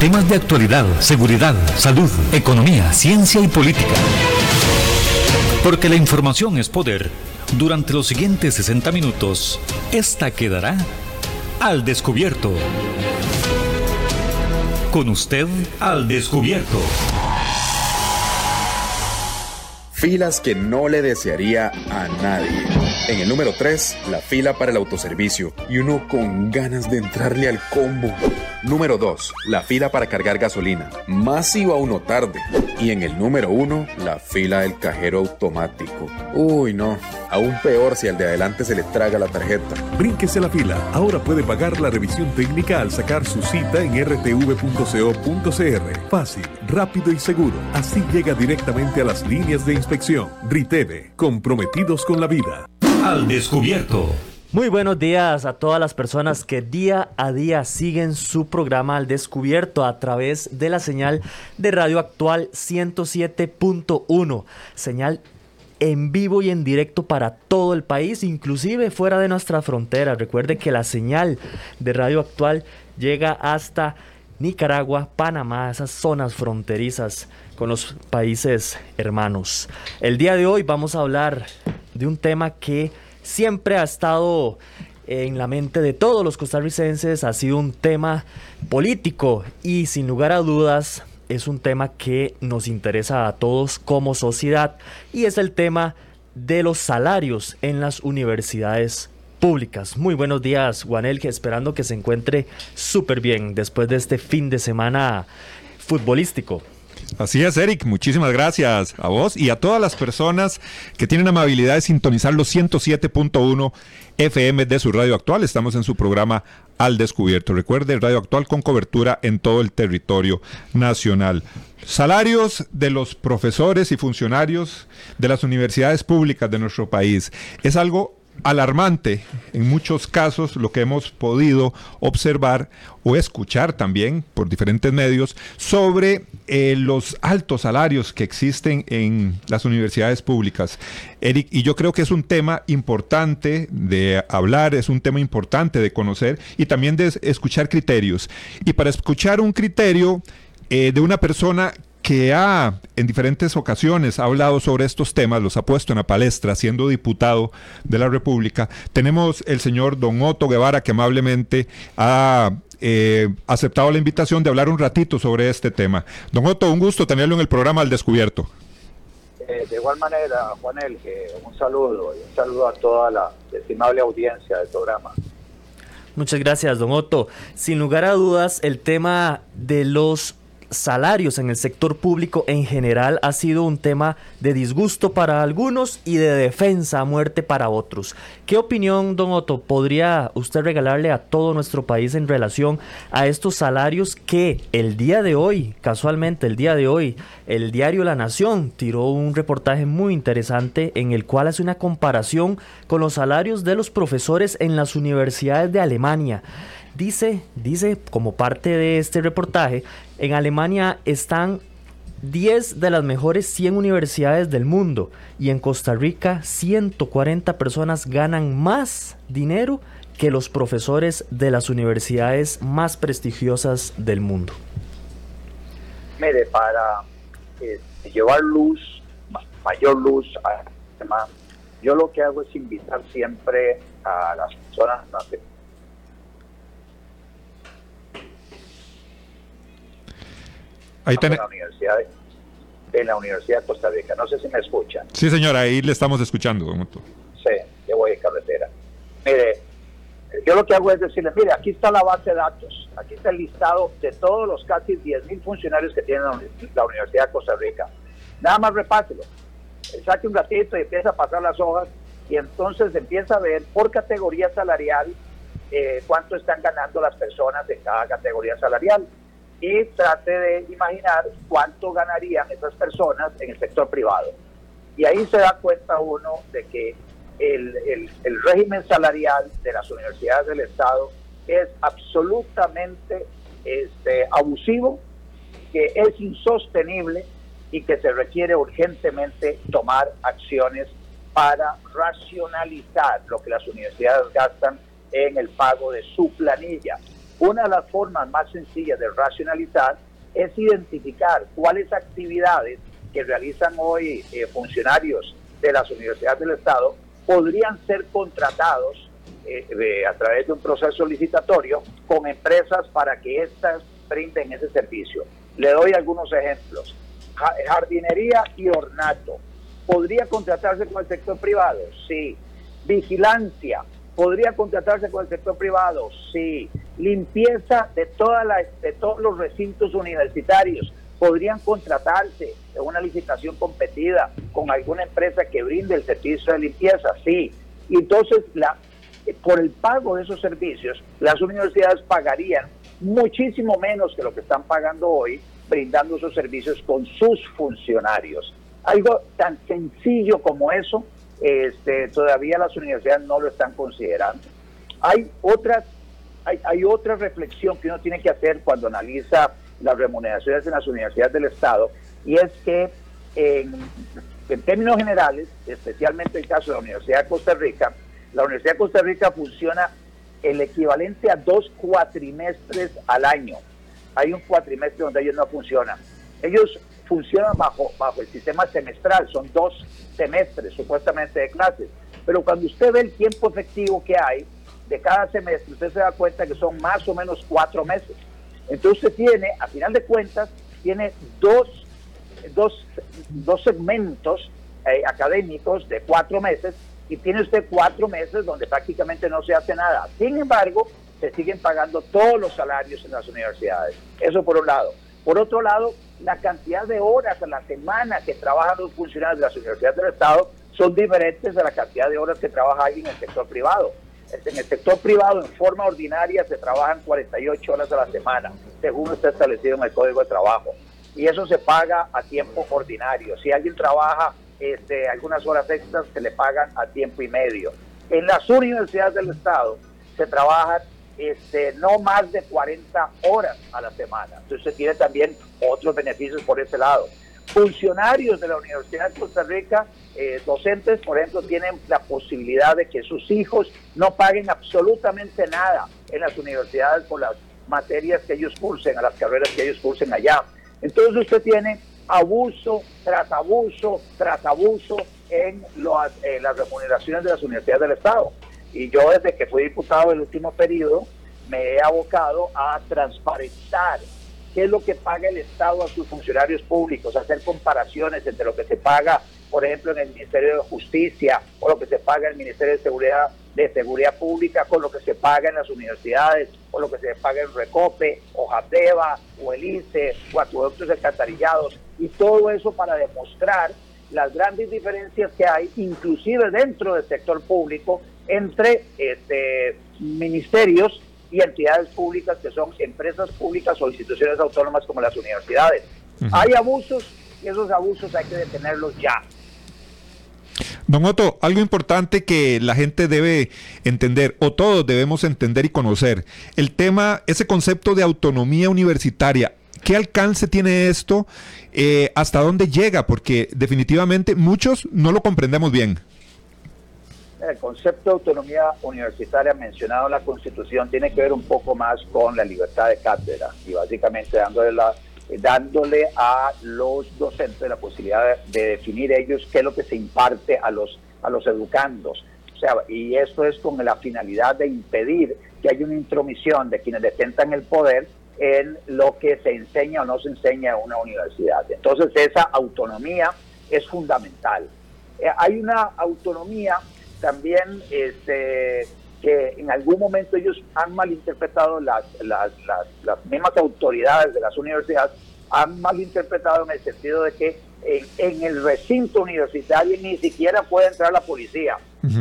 Temas de actualidad, seguridad, salud, economía, ciencia y política. Porque la información es poder. Durante los siguientes 60 minutos, esta quedará al descubierto. Con usted al descubierto. Filas que no le desearía a nadie. En el número 3, la fila para el autoservicio. Y uno con ganas de entrarle al combo. Número 2, la fila para cargar gasolina. Más iba uno tarde. Y en el número 1, la fila del cajero automático. Uy, no. Aún peor si al de adelante se le traga la tarjeta. Brínquese la fila. Ahora puede pagar la revisión técnica al sacar su cita en rtv.co.cr. Fácil, rápido y seguro. Así llega directamente a las líneas de inspección. Riteve, comprometidos con la vida. Al descubierto. Muy buenos días a todas las personas que día a día siguen su programa al descubierto a través de la señal de Radio Actual 107.1, señal en vivo y en directo para todo el país, inclusive fuera de nuestras fronteras. Recuerde que la señal de Radio Actual llega hasta Nicaragua, Panamá, esas zonas fronterizas con los países hermanos. El día de hoy vamos a hablar de un tema que siempre ha estado en la mente de todos los costarricenses, ha sido un tema político y sin lugar a dudas es un tema que nos interesa a todos como sociedad y es el tema de los salarios en las universidades públicas. Muy buenos días, Juanel, esperando que se encuentre súper bien después de este fin de semana futbolístico. Así es, Eric. Muchísimas gracias a vos y a todas las personas que tienen amabilidad de sintonizar los 107.1 FM de su radio actual. Estamos en su programa Al Descubierto. Recuerde, Radio Actual con cobertura en todo el territorio nacional. Salarios de los profesores y funcionarios de las universidades públicas de nuestro país. Es algo alarmante en muchos casos lo que hemos podido observar o escuchar también por diferentes medios sobre eh, los altos salarios que existen en las universidades públicas. Eric, y yo creo que es un tema importante de hablar, es un tema importante de conocer y también de escuchar criterios. Y para escuchar un criterio eh, de una persona que ha en diferentes ocasiones ha hablado sobre estos temas, los ha puesto en la palestra siendo diputado de la República. Tenemos el señor don Otto Guevara que amablemente ha eh, aceptado la invitación de hablar un ratito sobre este tema. Don Otto, un gusto tenerlo en el programa Al Descubierto. Eh, de igual manera, Juanel, que un saludo y un saludo a toda la estimable audiencia del programa. Muchas gracias, don Otto. Sin lugar a dudas, el tema de los salarios en el sector público en general ha sido un tema de disgusto para algunos y de defensa a muerte para otros. ¿Qué opinión, don Otto, podría usted regalarle a todo nuestro país en relación a estos salarios que el día de hoy, casualmente el día de hoy, el diario La Nación tiró un reportaje muy interesante en el cual hace una comparación con los salarios de los profesores en las universidades de Alemania? Dice, dice como parte de este reportaje, en Alemania están 10 de las mejores 100 universidades del mundo y en Costa Rica 140 personas ganan más dinero que los profesores de las universidades más prestigiosas del mundo. Mire, para eh, llevar luz, mayor luz al tema, yo lo que hago es invitar siempre a las personas Ahí en, la universidad, en la Universidad de Costa Rica. No sé si me escuchan. Sí, señora, ahí le estamos escuchando. Sí, yo voy en carretera. Mire, yo lo que hago es decirle, mire, aquí está la base de datos, aquí está el listado de todos los casi 10.000 funcionarios que tiene la Universidad de Costa Rica. Nada más repáselo. Saque un gatito y empieza a pasar las hojas y entonces empieza a ver por categoría salarial eh, cuánto están ganando las personas de cada categoría salarial y trate de imaginar cuánto ganarían esas personas en el sector privado. Y ahí se da cuenta uno de que el, el, régimen salarial de las universidades del Estado es absolutamente este, abusivo, que es insostenible y que se requiere urgentemente tomar acciones para racionalizar lo que las universidades gastan en el pago de su planilla. Una de las formas más sencillas de racionalizar es identificar cuáles actividades que realizan hoy eh, funcionarios de las universidades del Estado podrían ser contratados eh, a través de un proceso licitatorio con empresas para que éstas brinden ese servicio. Le doy algunos ejemplos. Jardinería y ornato. ¿Podría contratarse con el sector privado? Sí. Vigilancia. ¿Podría contratarse con el sector privado? Sí. Limpieza de, toda la, de todos los recintos universitarios. ¿Podrían contratarse en una licitación competida con alguna empresa que brinde el servicio de limpieza? Sí. Y entonces, la, por el pago de esos servicios, las universidades pagarían muchísimo menos que lo que están pagando hoy brindando esos servicios con sus funcionarios. Algo tan sencillo como eso, este, todavía las universidades no lo están considerando. Hay otras, hay, hay otra reflexión que uno tiene que hacer cuando analiza las remuneraciones en las universidades del Estado, y es que en, términos generales, especialmente en el caso de la Universidad de Costa Rica, la Universidad de Costa Rica funciona el equivalente a dos cuatrimestres al año. Hay un cuatrimestre donde ellos no funcionan. Ellos funcionan bajo, bajo el sistema semestral, son dos semestres supuestamente de clases. Pero cuando usted ve el tiempo efectivo que hay de cada semestre, usted se da cuenta que son más o menos cuatro meses. Entonces usted tiene, a final de cuentas, tiene dos, dos, dos segmentos eh, académicos de cuatro meses y tiene usted cuatro meses donde prácticamente no se hace nada. Sin embargo, se siguen pagando todos los salarios en las universidades. Eso por un lado. Por otro lado, la cantidad de horas a la semana que trabajan los funcionarios de las universidades del Estado son diferentes de la cantidad de horas que trabaja alguien en el sector privado. En el sector privado, en forma ordinaria, se trabajan 48 horas a la semana, según está establecido en el Código de Trabajo. Y eso se paga a tiempo ordinario. Si alguien trabaja este, algunas horas extras que le pagan a tiempo y medio. En las universidades del Estado se trabajan este, no más de 40 horas a la semana. Entonces se tiene también otros beneficios por ese lado. Funcionarios de la Universidad de Costa Rica, eh, docentes, por ejemplo, tienen la posibilidad de que sus hijos no paguen absolutamente nada en las universidades por las materias que ellos cursen, a las carreras que ellos cursen allá. Entonces usted tiene abuso tras abuso tras abuso en, las remuneraciones de las universidades del Estado. Y yo desde que fui diputado del último periodo me he abocado a transparentar qué es lo que paga el Estado a sus funcionarios públicos, hacer comparaciones entre lo que se paga, por ejemplo, en el Ministerio de Justicia o lo que se paga en el Ministerio de Seguridad de Seguridad Pública con lo que se paga en las universidades o lo que se paga en Recope o Jateva o el ICE o acueductos alcantarillados. Y todo eso para demostrar las grandes diferencias que hay, inclusive dentro del sector público, entre este, ministerios y entidades públicas que son empresas públicas o instituciones autónomas como las universidades. Hay abusos y esos abusos hay que detenerlos ya. Don Otto, algo importante que la gente debe entender, o todos debemos entender y conocer, el tema, ese concepto de autonomía universitaria, ¿Qué alcance tiene esto? Eh, ¿Hasta dónde llega? Porque definitivamente muchos no lo comprendemos bien. El concepto de autonomía universitaria mencionado en la Constitución tiene que ver un poco más con la libertad de cátedra y básicamente dándole, la, dándole a los docentes la posibilidad de, definir ellos qué es lo que se imparte a los, a los educandos. O sea, y esto es con la finalidad de impedir que haya una intromisión de quienes detentan el poder en lo que se enseña o no se enseña en una universidad. Entonces esa autonomía es fundamental. Eh, hay una autonomía también este, que en algún momento ellos han malinterpretado, las, las, las, las mismas autoridades de las universidades han malinterpretado en el sentido de que en, el recinto universitario ni siquiera puede entrar la policía.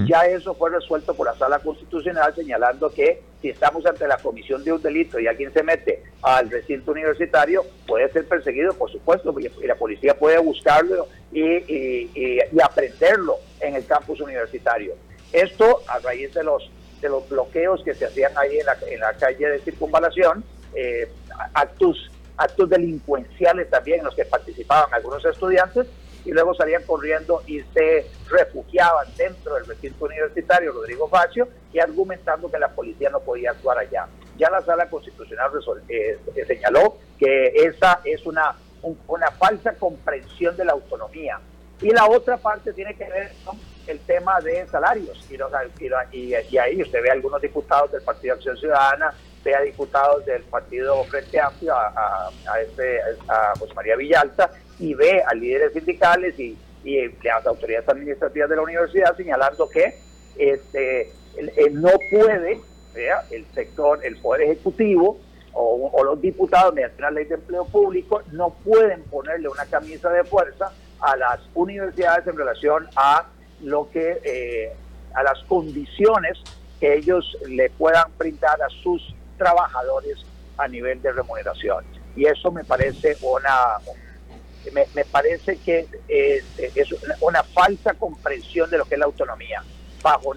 Ya eso fue resuelto por la sala constitucional señalando que si estamos ante la comisión de un delito y alguien se mete al recinto universitario, puede ser perseguido, por supuesto, y la policía puede buscarlo y, y, aprenderlo en el campus universitario. Esto a raíz de los, de los bloqueos que se hacían ahí en la, en la calle de circunvalación, eh, actos actos delincuenciales también en los que participaban algunos estudiantes y luego salían corriendo y se refugiaban dentro del recinto universitario Rodrigo Facio y argumentando que la policía no podía actuar allá. ya la sala constitucional eh, señaló que esa es una, una falsa comprensión de la autonomía. Y la otra parte tiene que ver con el tema de salarios. Y, y, ahí usted ve a algunos diputados del Partido Acción Ciudadana, a diputados del Partido Frente Amplio, a, a, este, a José María Villalta, y ve a líderes sindicales y, y las autoridades administrativas de la universidad señalando que este, no puede el sector, el Poder Ejecutivo o, los diputados mediante la ley de empleo público no pueden ponerle una camisa de fuerza a las universidades en relación a lo que eh, a las condiciones que ellos le puedan brindar a sus trabajadores a nivel de remuneración. Y eso me parece una me, parece que es, una, falsa comprensión de lo que es la autonomía. Bajo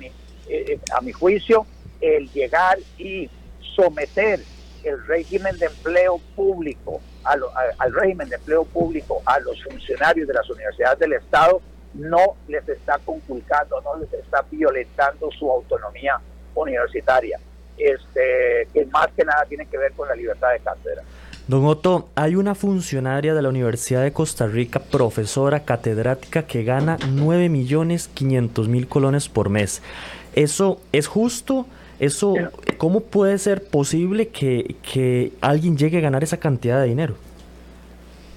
eh, a mi juicio el llegar y someter el régimen de empleo público al régimen de empleo público a los funcionarios de las universidades del Estado no les está conculcando, no les está violentando su autonomía universitaria, este, que más que nada tiene que ver con la libertad de cátedra. Don Otto, hay una funcionaria de la Universidad de Costa Rica, profesora catedrática, que gana 9 millones 500 mil colones por mes. ¿Eso es justo? Eso, ¿Cómo puede ser posible que, alguien llegue a ganar esa cantidad de dinero?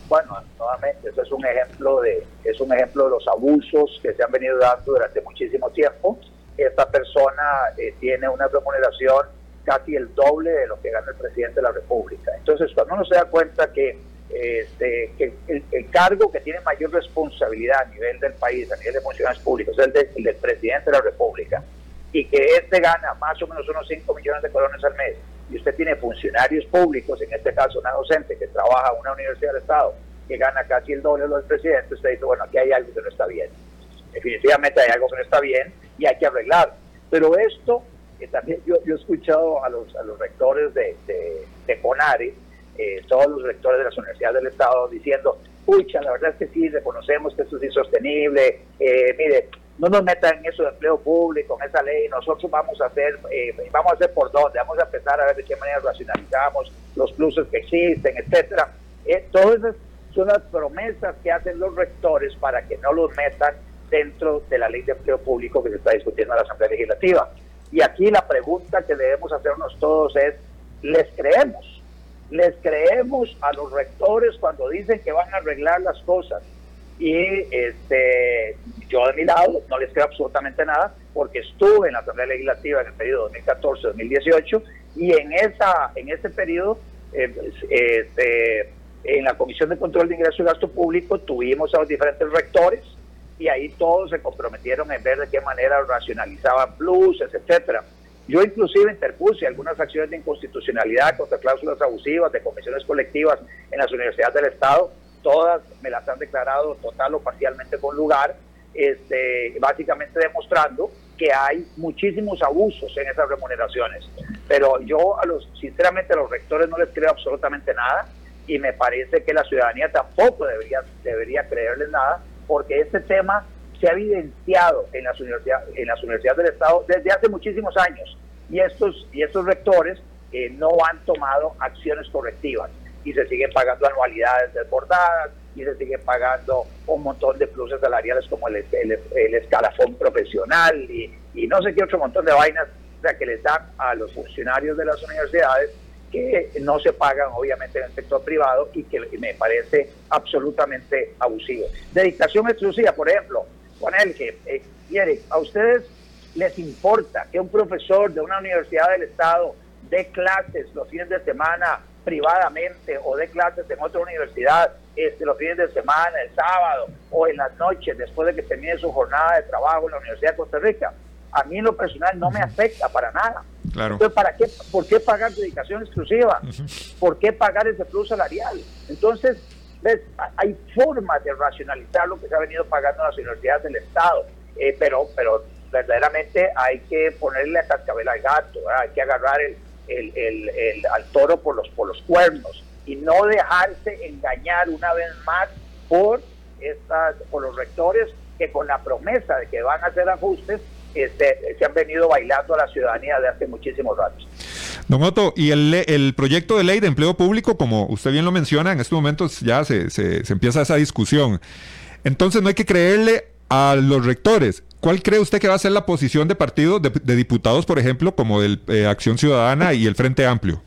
Bueno, nuevamente, eso es un ejemplo de es un ejemplo de los abusos que se han venido dando durante muchísimo tiempo. Esta persona eh, tiene una remuneración casi el doble de lo que gana el presidente de la República. Entonces, cuando uno se da cuenta que, este, que el, cargo que tiene mayor responsabilidad a nivel del país, a nivel de funcionarios públicos, es el, el del presidente de la República, y que este gana más o menos unos 5 millones de colones al mes, y usted tiene funcionarios públicos, en este caso una docente que trabaja en una universidad del Estado, que gana casi el doble de los presidentes, usted dice, bueno, aquí hay algo que no está bien. Definitivamente hay algo que no está bien y hay que arreglar. Pero esto, eh, también yo, yo, he escuchado a los, a los rectores de, de, CONARE, eh, todos los rectores de las universidades del Estado, diciendo, pucha, la verdad es que sí, reconocemos que esto es insostenible, eh, mire, no nos metan en eso de empleo público, en esa ley, nosotros vamos a hacer, eh, vamos a hacer por dónde, vamos a empezar a ver de qué manera racionalizamos los pluses que existen, etcétera. Todas esas son las promesas que hacen los rectores para que no los metan dentro de la ley de empleo público que se está discutiendo en la Asamblea Legislativa. Y aquí la pregunta que debemos hacernos todos es, ¿les creemos? ¿Les creemos a los rectores cuando dicen que van a arreglar las cosas? y este, yo de mi lado no les creo absolutamente nada porque estuve en la Asamblea Legislativa en el periodo 2014-2018 y en, esa, en ese periodo eh, pues, este, en la Comisión de Control de Ingreso y Gasto Público tuvimos a los diferentes rectores y ahí todos se comprometieron en ver de qué manera racionalizaban pluses, etcétera. Yo inclusive interpuse algunas acciones de inconstitucionalidad contra cláusulas abusivas de comisiones colectivas en las universidades del Estado todas me las han declarado total o parcialmente con lugar, este, básicamente demostrando que hay muchísimos abusos en esas remuneraciones. Pero yo a los, sinceramente a los rectores no les creo absolutamente nada y me parece que la ciudadanía tampoco debería, debería creerles nada porque este tema se ha evidenciado en las universidades, en las universidades del Estado desde hace muchísimos años. Y estos, y estos rectores eh, no han tomado acciones correctivas. Y se siguen pagando anualidades desbordadas y se siguen pagando un montón de pluses salariales como el, el, escalafón profesional y, y, no sé qué otro montón de vainas que les dan a los funcionarios de las universidades que no se pagan obviamente en el sector privado y que me parece absolutamente abusivo. Dedicación exclusiva, por ejemplo, con el que eh, quiere, a ustedes les importa que un profesor de una universidad del Estado dé clases los fines de semana privadamente o de clases en otra universidad este, los fines de semana, el sábado o en las noches, después de que termine su jornada de trabajo en la Universidad de Costa Rica. A mí en lo personal no me afecta para nada. Claro. Entonces, ¿para qué, ¿por qué pagar dedicación exclusiva? ¿Por qué pagar ese plus salarial? Entonces, ¿ves? hay formas de racionalizar lo que se ha venido pagando las universidades del Estado, eh, pero, pero verdaderamente hay que ponerle a cascabel al gato, hay que agarrar el, el, el, al toro por los, por los cuernos y no dejarse engañar una vez más por, estas, por los rectores que con la promesa de que van a hacer ajustes este, se han venido bailando a la ciudadanía de hace muchísimos años. Don Otto, y el, el, proyecto de ley de empleo público, como usted bien lo menciona, en estos momentos ya se, se, empieza esa discusión. Entonces no hay que creerle a los rectores. ¿Cuál cree usted que va a ser la posición de partidos, de, diputados, por ejemplo, como el eh, Acción Ciudadana y el Frente Amplio?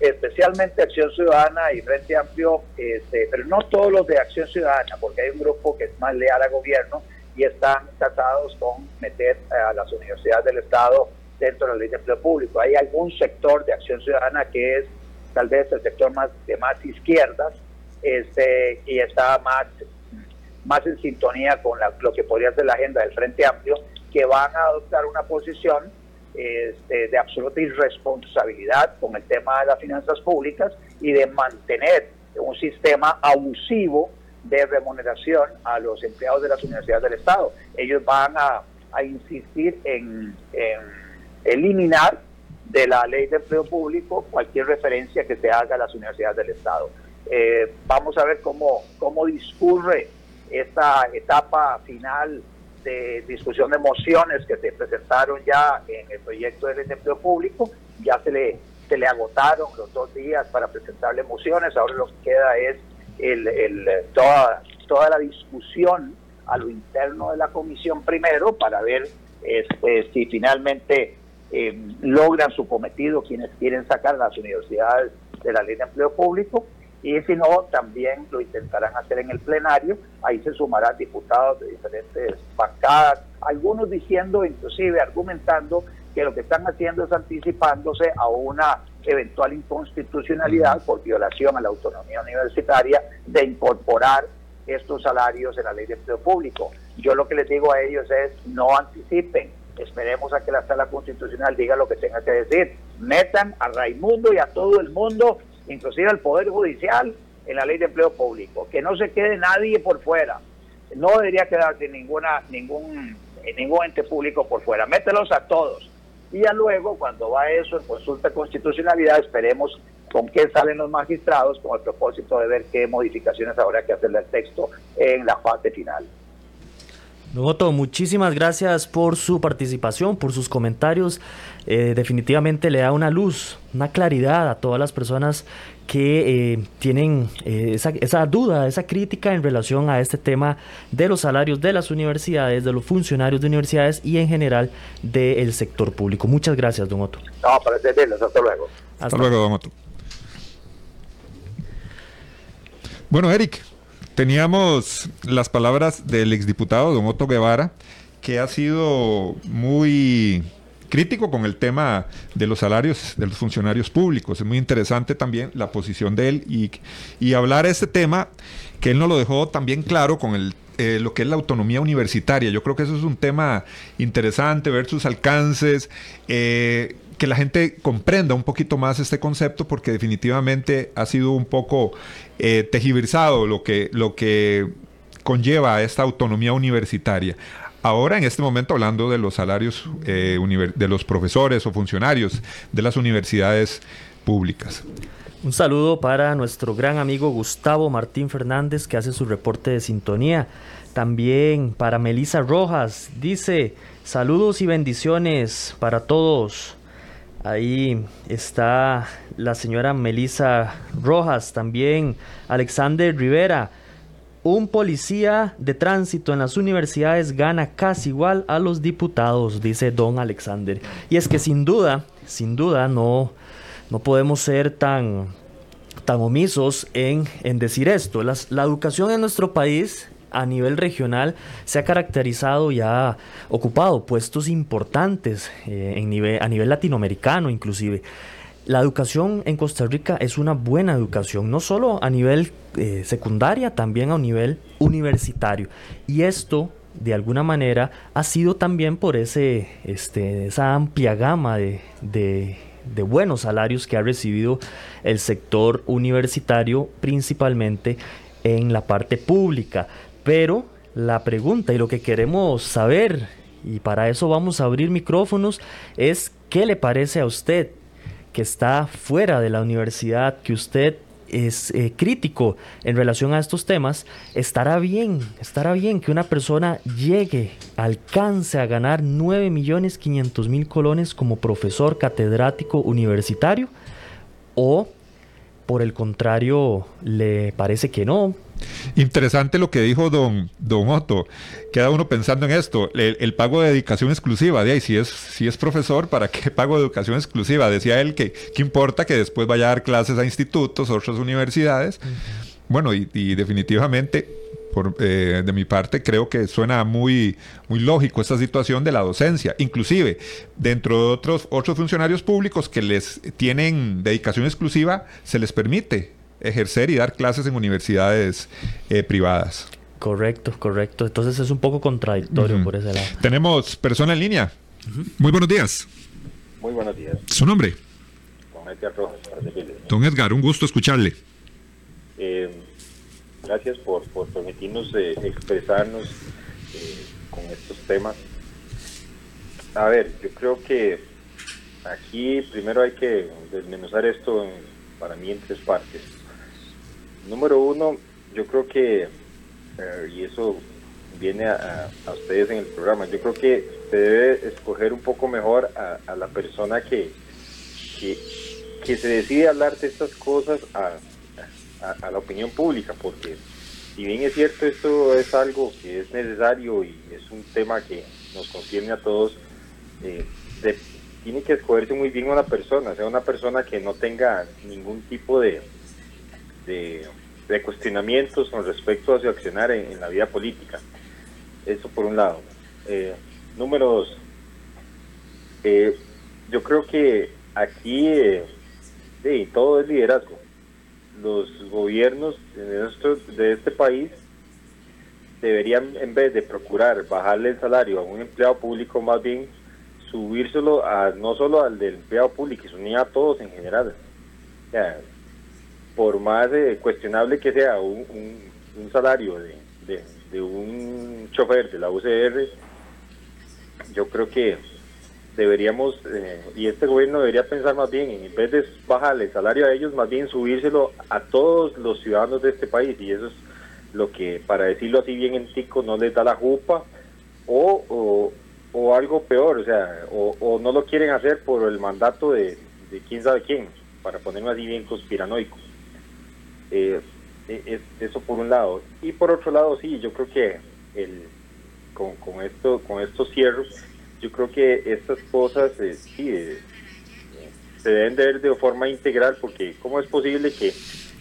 especialmente Acción Ciudadana y Frente Amplio, este, pero no todos los de Acción Ciudadana, porque hay un grupo que es más leal al gobierno y están casados con meter a las universidades del Estado dentro de la ley de empleo público. Hay algún sector de Acción Ciudadana que es tal vez el sector más de más izquierdas este, y está más, más en sintonía con lo que podría ser la agenda del Frente Amplio, que van a adoptar una posición este, de absoluta irresponsabilidad con el tema de las finanzas públicas y de mantener un sistema abusivo de remuneración a los empleados de las universidades del Estado. Ellos van a, insistir en, eliminar de la ley de empleo público cualquier referencia que se haga a las universidades del Estado. Eh, vamos a ver cómo, cómo discurre esta etapa final de discusión de mociones que se presentaron ya en el proyecto del empleo público, ya se le, se le agotaron los dos días para presentarle mociones, ahora lo que queda es el, toda, toda la discusión a lo interno de la comisión primero para ver este, si finalmente eh, logran su cometido quienes quieren sacar las universidades de la ley de empleo público. Y si no, también lo intentarán hacer en el plenario, ahí se sumarán diputados de diferentes bancadas, algunos diciendo, inclusive argumentando, que lo que están haciendo es anticipándose a una eventual inconstitucionalidad por violación a la autonomía universitaria de incorporar estos salarios en la ley de empleo público. Yo lo que les digo a ellos es no anticipen, esperemos a que la sala constitucional diga lo que tenga que decir, metan a Raimundo y a todo el mundo inclusive al Poder Judicial, en la ley de empleo público, que no se quede nadie por fuera, no debería quedarse ninguna, ningún, ningún ente público por fuera, mételos a todos. Y ya luego, cuando va eso en consulta de constitucionalidad, esperemos con qué salen los magistrados con el propósito de ver qué modificaciones habrá que hacerle al texto en la fase final. Noto, muchísimas gracias por su participación, por sus comentarios. Eh, definitivamente le da una luz, una claridad a todas las personas que eh, tienen eh, esa, esa, duda, esa crítica en relación a este tema de los salarios de las universidades, de los funcionarios de universidades y en general del sector público. Muchas gracias, don Otto. No, para servirles. Hasta luego. Hasta, luego, don Otto. Bueno, Eric, Teníamos las palabras del exdiputado don Otto Guevara, que ha sido muy crítico con el tema de los salarios de los funcionarios públicos. Es muy interesante también la posición de él y, y hablar este tema que él nos lo dejó también claro con eh, lo que es la autonomía universitaria. Yo creo que eso es un tema interesante, ver sus alcances. Eh, que la gente comprenda un poquito más este concepto porque definitivamente ha sido un poco eh, tejiversado lo que, lo que conlleva esta autonomía universitaria. Ahora, en este momento, hablando de los salarios eh, de los profesores o funcionarios de las universidades públicas. Un saludo para nuestro gran amigo Gustavo Martín Fernández, que hace su reporte de sintonía. También para Melisa Rojas, dice, saludos y bendiciones para todos. Ahí está la señora Melisa Rojas, también Alexander Rivera. Un policía de tránsito en las universidades gana casi igual a los diputados, dice don Alexander. Y es que sin duda, sin duda no, no podemos ser tan, tan omisos en, en decir esto. la educación en nuestro país a nivel regional se ha caracterizado y ha ocupado puestos importantes eh, a nivel latinoamericano inclusive. La educación en Costa Rica es una buena educación, no solo a nivel eh, secundaria, también a nivel universitario. Y esto, de alguna manera, ha sido también por ese, este, esa amplia gama de, de, de buenos salarios que ha recibido el sector universitario, principalmente en la parte pública. Pero la pregunta y lo que queremos saber, y para eso vamos a abrir micrófonos, es qué le parece a usted que está fuera de la universidad, que usted es eh, crítico en relación a estos temas, estará bien, estará bien que una persona llegue, alcance a ganar 9 millones 500 mil colones como profesor catedrático universitario o por el contrario le parece que no, Interesante lo que dijo don, don Otto. Queda uno pensando en esto, el, pago de dedicación exclusiva. De ahí, si es, si es profesor, ¿para qué pago de educación exclusiva? Decía él que qué importa que después vaya a dar clases a institutos, otras universidades. Bueno, y, definitivamente, por, eh, de mi parte, creo que suena muy, muy lógico esta situación de la docencia. Inclusive, dentro de otros, otros funcionarios públicos que les tienen dedicación exclusiva, se les permite ejercer y dar clases en universidades eh, privadas. Correcto, correcto. Entonces es un poco contradictorio por ese lado. Tenemos persona en línea. Muy buenos días. Muy buenos días. ¿Su nombre? Don Edgar Rojas. Don Edgar, un gusto escucharle. Eh, gracias por, permitirnos eh, expresarnos con estos temas. A ver, yo creo que aquí primero hay que desmenuzar esto para mí en tres partes. Número uno, yo creo que, eh, y eso viene a, ustedes en el programa, yo creo que se debe escoger un poco mejor a, la persona que, que, se decide hablar de estas cosas a, la opinión pública, porque si bien es cierto esto es algo que es necesario y es un tema que nos concierne a todos, eh, tiene que escogerse muy bien una persona, sea una persona que no tenga ningún tipo de, de, cuestionamientos con respecto a su accionar en, la vida política. Eso por un lado. Eh, número dos, eh, yo creo que aquí eh, todo es liderazgo. Los gobiernos de, de este país deberían, en vez de procurar bajarle el salario a un empleado público, más bien subírselo a, no solo al del empleado público, sino a todos en general. por más eh, cuestionable que sea un, un, salario de, de, un chofer de la UCR, yo creo que deberíamos, eh, y este gobierno debería pensar más bien, en vez de bajarle el salario a ellos, más bien subírselo a todos los ciudadanos de este país, y eso es lo que, para decirlo así bien en tico, no les da la jupa, o, o algo peor, o sea, o, no lo quieren hacer por el mandato de, quién sabe quién, para ponerme así bien conspiranoico. Eh, e, eso por un lado. Y por otro lado, sí, yo creo que el, con, con esto, con estos cierros, yo creo que estas cosas eh, sí, eh, se deben de ver de forma integral, porque ¿cómo es posible que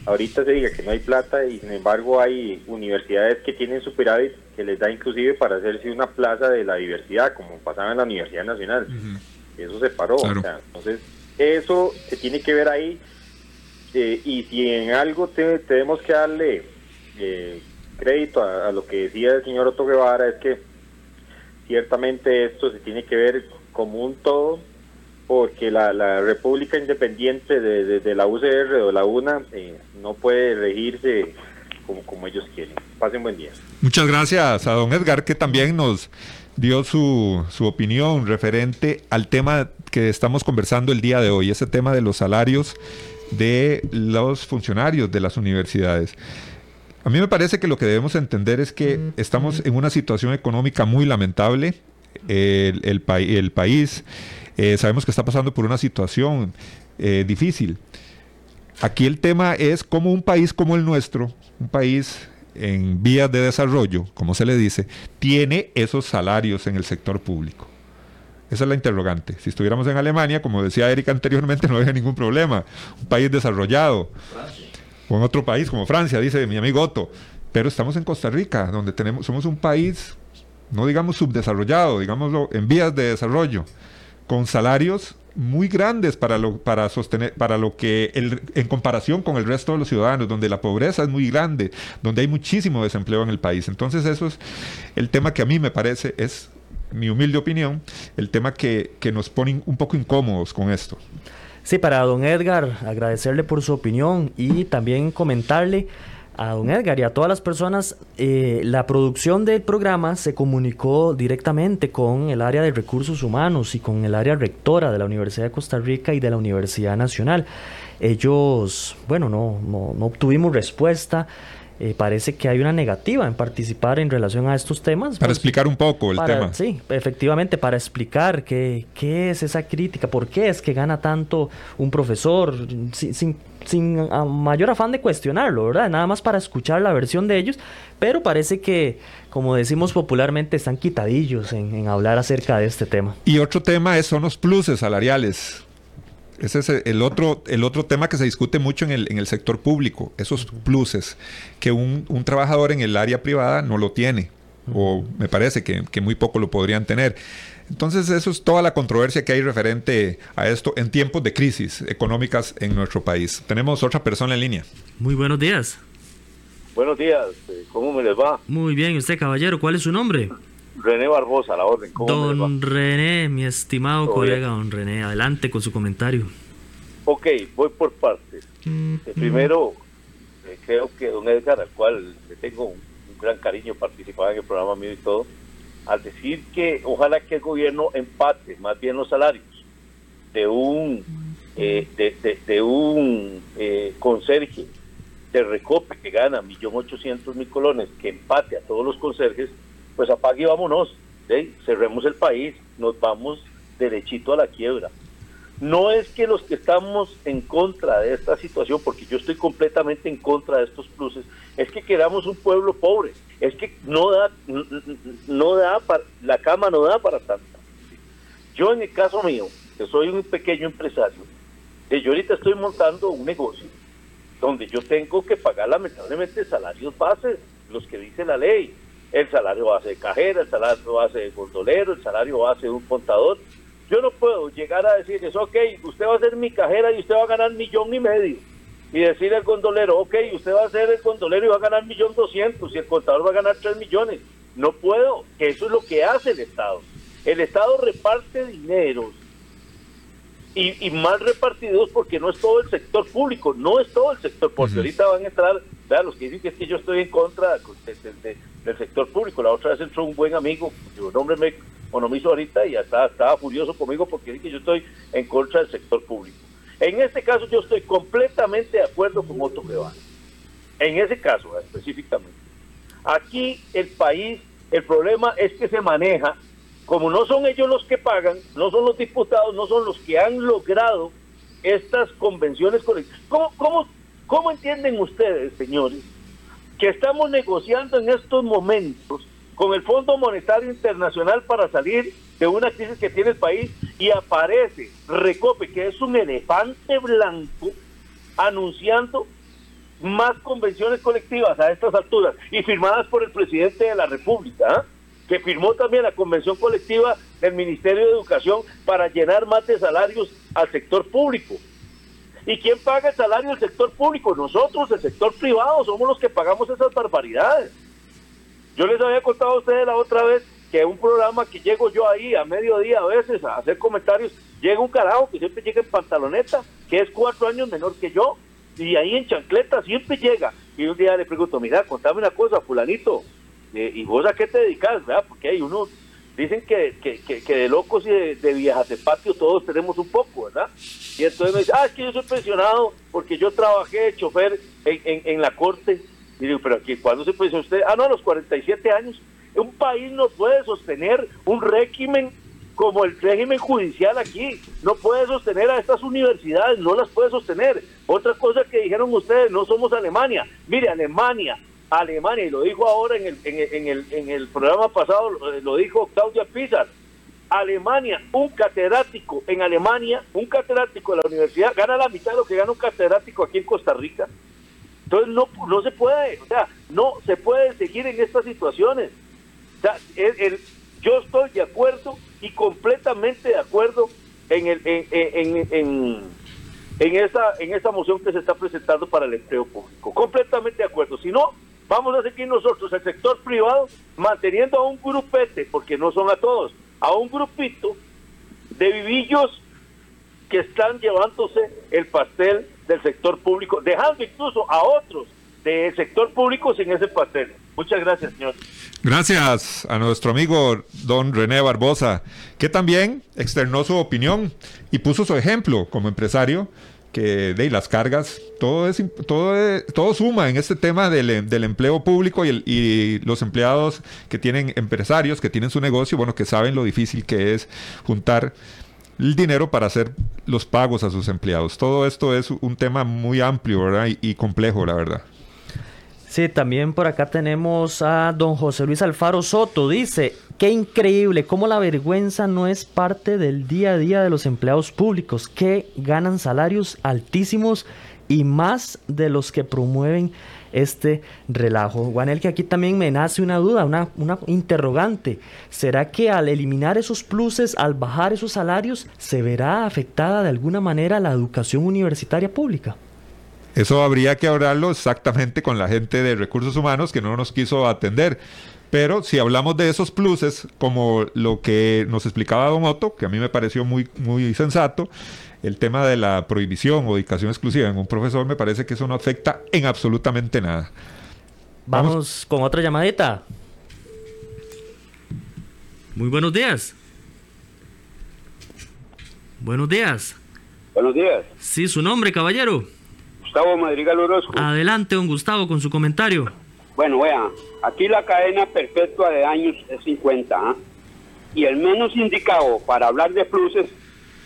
ahorita se diga que no hay plata y sin embargo hay universidades que tienen superávit que les da inclusive para hacerse una plaza de la diversidad, como pasaba en la Universidad Nacional. Eso se paró. entonces, eso se tiene que ver ahí. Eh, y si en algo tenemos que darle eh, crédito a, lo que decía el señor Otto Guevara, es que ciertamente esto se tiene que ver como un todo, porque la, República Independiente de, la UCR o la UNA eh, no puede regirse como, como ellos quieren. Pasen buen día. Muchas gracias a don Edgar que también nos dio su, su, opinión referente al tema que estamos conversando el día de hoy, ese tema de los salarios de los funcionarios de las universidades. A mí me parece que lo que debemos entender es que estamos en una situación económica muy lamentable. El, el, el país eh, sabemos que está pasando por una situación eh, difícil. Aquí el tema es cómo un país como el nuestro, un país en vías de desarrollo, como se le dice, tiene esos salarios en el sector público. Esa es la interrogante. Si estuviéramos en Alemania, como decía Erika anteriormente, no habría ningún problema. Un país desarrollado. En otro país como Francia, dice mi amigo Otto. Pero estamos en Costa Rica, donde tenemos, somos un país, no digamos subdesarrollado, digámoslo, en vías de desarrollo, con salarios muy grandes para lo, para sostener, para lo que el, en comparación con el resto de los ciudadanos, donde la pobreza es muy grande, donde hay muchísimo desempleo en el país. Entonces eso es el tema que a mí me parece, es mi humilde opinión, el tema que, que nos pone un poco incómodos con esto. Sí, para don Edgar, agradecerle por su opinión y también comentarle a don Edgar y a todas las personas, eh, la producción del programa se comunicó directamente con el área de recursos humanos y con el área rectora de la Universidad de Costa Rica y de la Universidad Nacional. ellos, bueno, no, no, obtuvimos respuesta. Eh, parece que hay una negativa en participar en relación a estos temas. Para pues, explicar un poco el tema. Sí, efectivamente, para explicar qué, qué es esa crítica, por qué es que gana tanto un profesor, sin, sin, mayor afán de cuestionarlo, ¿verdad? Nada más para escuchar la versión de ellos, pero parece que, como decimos popularmente, están quitadillos en, en hablar acerca de este tema. Y otro tema es, son los pluses salariales ese es el otro, el otro tema que se discute mucho en el, en el sector público, esos pluses que un, trabajador en el área privada no lo tiene, o me parece que, muy poco lo podrían tener. Entonces, eso es toda la controversia que hay referente a esto en tiempos de crisis económicas en nuestro país. Tenemos otra persona en línea. Muy buenos días. Buenos días, ¿cómo me les va? Muy bien, usted caballero, ¿cuál es su nombre? René Barbosa, la orden. don René, mi estimado colega, don René, adelante con su comentario. Ok, voy por partes. Eh, primero, eh, creo que don Edgar, al cual le tengo un, gran cariño, participaba en el programa mío y todo, al decir que ojalá que el gobierno empate más bien los salarios de un eh, de, un conserje de Recope que gana 1.800.000 colones, que empate a todos los conserjes, pues apague y vámonos, cerremos el país, nos vamos derechito a la quiebra. No es que los que estamos en contra de esta situación, porque yo estoy completamente en contra de estos pluses, es que queramos un pueblo pobre, es que no da, no da para, la cama no da para tanto. Yo en el caso mío, que soy un pequeño empresario, yo ahorita estoy montando un negocio donde yo tengo que pagar lamentablemente salarios bases, los que dice la ley, el salario base de cajera, el salario base de gondolero, el salario base de un contador. Yo no puedo llegar a decirles, ok, usted va a ser mi cajera y usted va a ganar millón y medio. Y decir al gondolero, ok, usted va a ser el gondolero y va a ganar millón doscientos y el contador va a ganar tres millones. No puedo, que eso es lo que hace el Estado. El Estado reparte dinero y, mal repartidos porque no es todo el sector público, no es todo el sector, porque ahorita van a entrar, vean, los que dicen que es que yo estoy en contra del sector público, la otra vez entró un buen amigo, cuyo nombre me economizo ahorita y estaba, estaba furioso conmigo porque dice que yo estoy en contra del sector público. En este caso yo estoy completamente de acuerdo con Otto Guevara, en ese caso específicamente. Aquí el país, el problema es que se maneja como no son ellos los que pagan, no son los diputados, no son los que han logrado estas convenciones colectivas. ¿Cómo, cómo, cómo entienden ustedes, señores, que estamos negociando en estos momentos con el Fondo Monetario Internacional para salir de una crisis que tiene el país y aparece Recope, que es un elefante blanco, anunciando más convenciones colectivas a estas alturas y firmadas por el presidente de la República? ¿ah? que firmó también la convención colectiva del Ministerio de Educación para llenar más de salarios al sector público. ¿Y quién paga el salario del sector público? Nosotros, el sector privado, somos los que pagamos esas barbaridades. Yo les había contado a ustedes la otra vez que un programa que llego yo ahí a mediodía a veces a hacer comentarios, llega un carajo que siempre llega en pantaloneta, que es cuatro años menor que yo, y ahí en chancleta siempre llega. Y un día le pregunto, mira, contame una cosa, fulanito, eh, ¿Y vos a qué te dedicas? ¿verdad? Porque hay unos, dicen que, que, de locos y de, de, viejas de patio todos tenemos un poco, ¿verdad? Y entonces me dice, ah, es que yo soy pensionado porque yo trabajé de chofer en, en, la corte. Y digo, pero aquí, ¿cuándo se pensionó usted? Ah, no, a los 47 años. Un país no puede sostener un régimen como el régimen judicial aquí. No puede sostener a estas universidades, no las puede sostener. Otra cosa que dijeron ustedes, no somos Alemania. Mire, Alemania Alemania, y lo dijo ahora en el, en el, en el, programa pasado, lo dijo Claudia Pizar, Alemania, un catedrático en Alemania, un catedrático de la universidad, gana la mitad de lo que gana un catedrático aquí en Costa Rica. Entonces no, no se puede, o sea, no se puede seguir en estas situaciones. O sea, el, yo estoy de acuerdo y completamente de acuerdo en, el, en, en, en, en, esa, en esa moción que se está presentando para el empleo público. Completamente de acuerdo. Si no, vamos a seguir nosotros, el sector privado, manteniendo a un grupete, porque no son a todos, a un grupito de vivillos que están llevándose el pastel del sector público, dejando incluso a otros del sector público sin ese pastel. Muchas gracias, señor. Gracias a nuestro amigo don René Barbosa, que también externó su opinión y puso su ejemplo como empresario que de las cargas, todo, es, todo, todo suma en este tema del, del empleo público y, el, y, los empleados que tienen empresarios, que tienen su negocio, bueno, que saben lo difícil que es juntar el dinero para hacer los pagos a sus empleados. Todo esto es un tema muy amplio ¿verdad? Y, y complejo, la verdad. Sí, también por acá tenemos a don José Luis Alfaro Soto. Dice, qué increíble cómo la vergüenza no es parte del día a día de los empleados públicos, que ganan salarios altísimos y más de los que promueven este relajo. Juanel, que aquí también me nace una duda, una, una interrogante. ¿Será que al eliminar esos pluses, al bajar esos salarios, se verá afectada de alguna manera la educación universitaria pública? Eso habría que hablarlo exactamente con la gente de recursos humanos que no nos quiso atender. Pero si hablamos de esos pluses, como lo que nos explicaba Don Otto, que a mí me pareció muy, muy sensato, el tema de la prohibición o dedicación exclusiva en un profesor, me parece que eso no afecta en absolutamente nada. Vamos, Vamos con otra llamadita. Muy buenos días. Buenos días. Buenos días. Sí, su nombre, caballero. Gustavo Madrigal Orozco. Adelante, don Gustavo, con su comentario. Bueno, vea, aquí la cadena perpetua de años es 50, ¿ah? y el menos indicado para hablar de pluses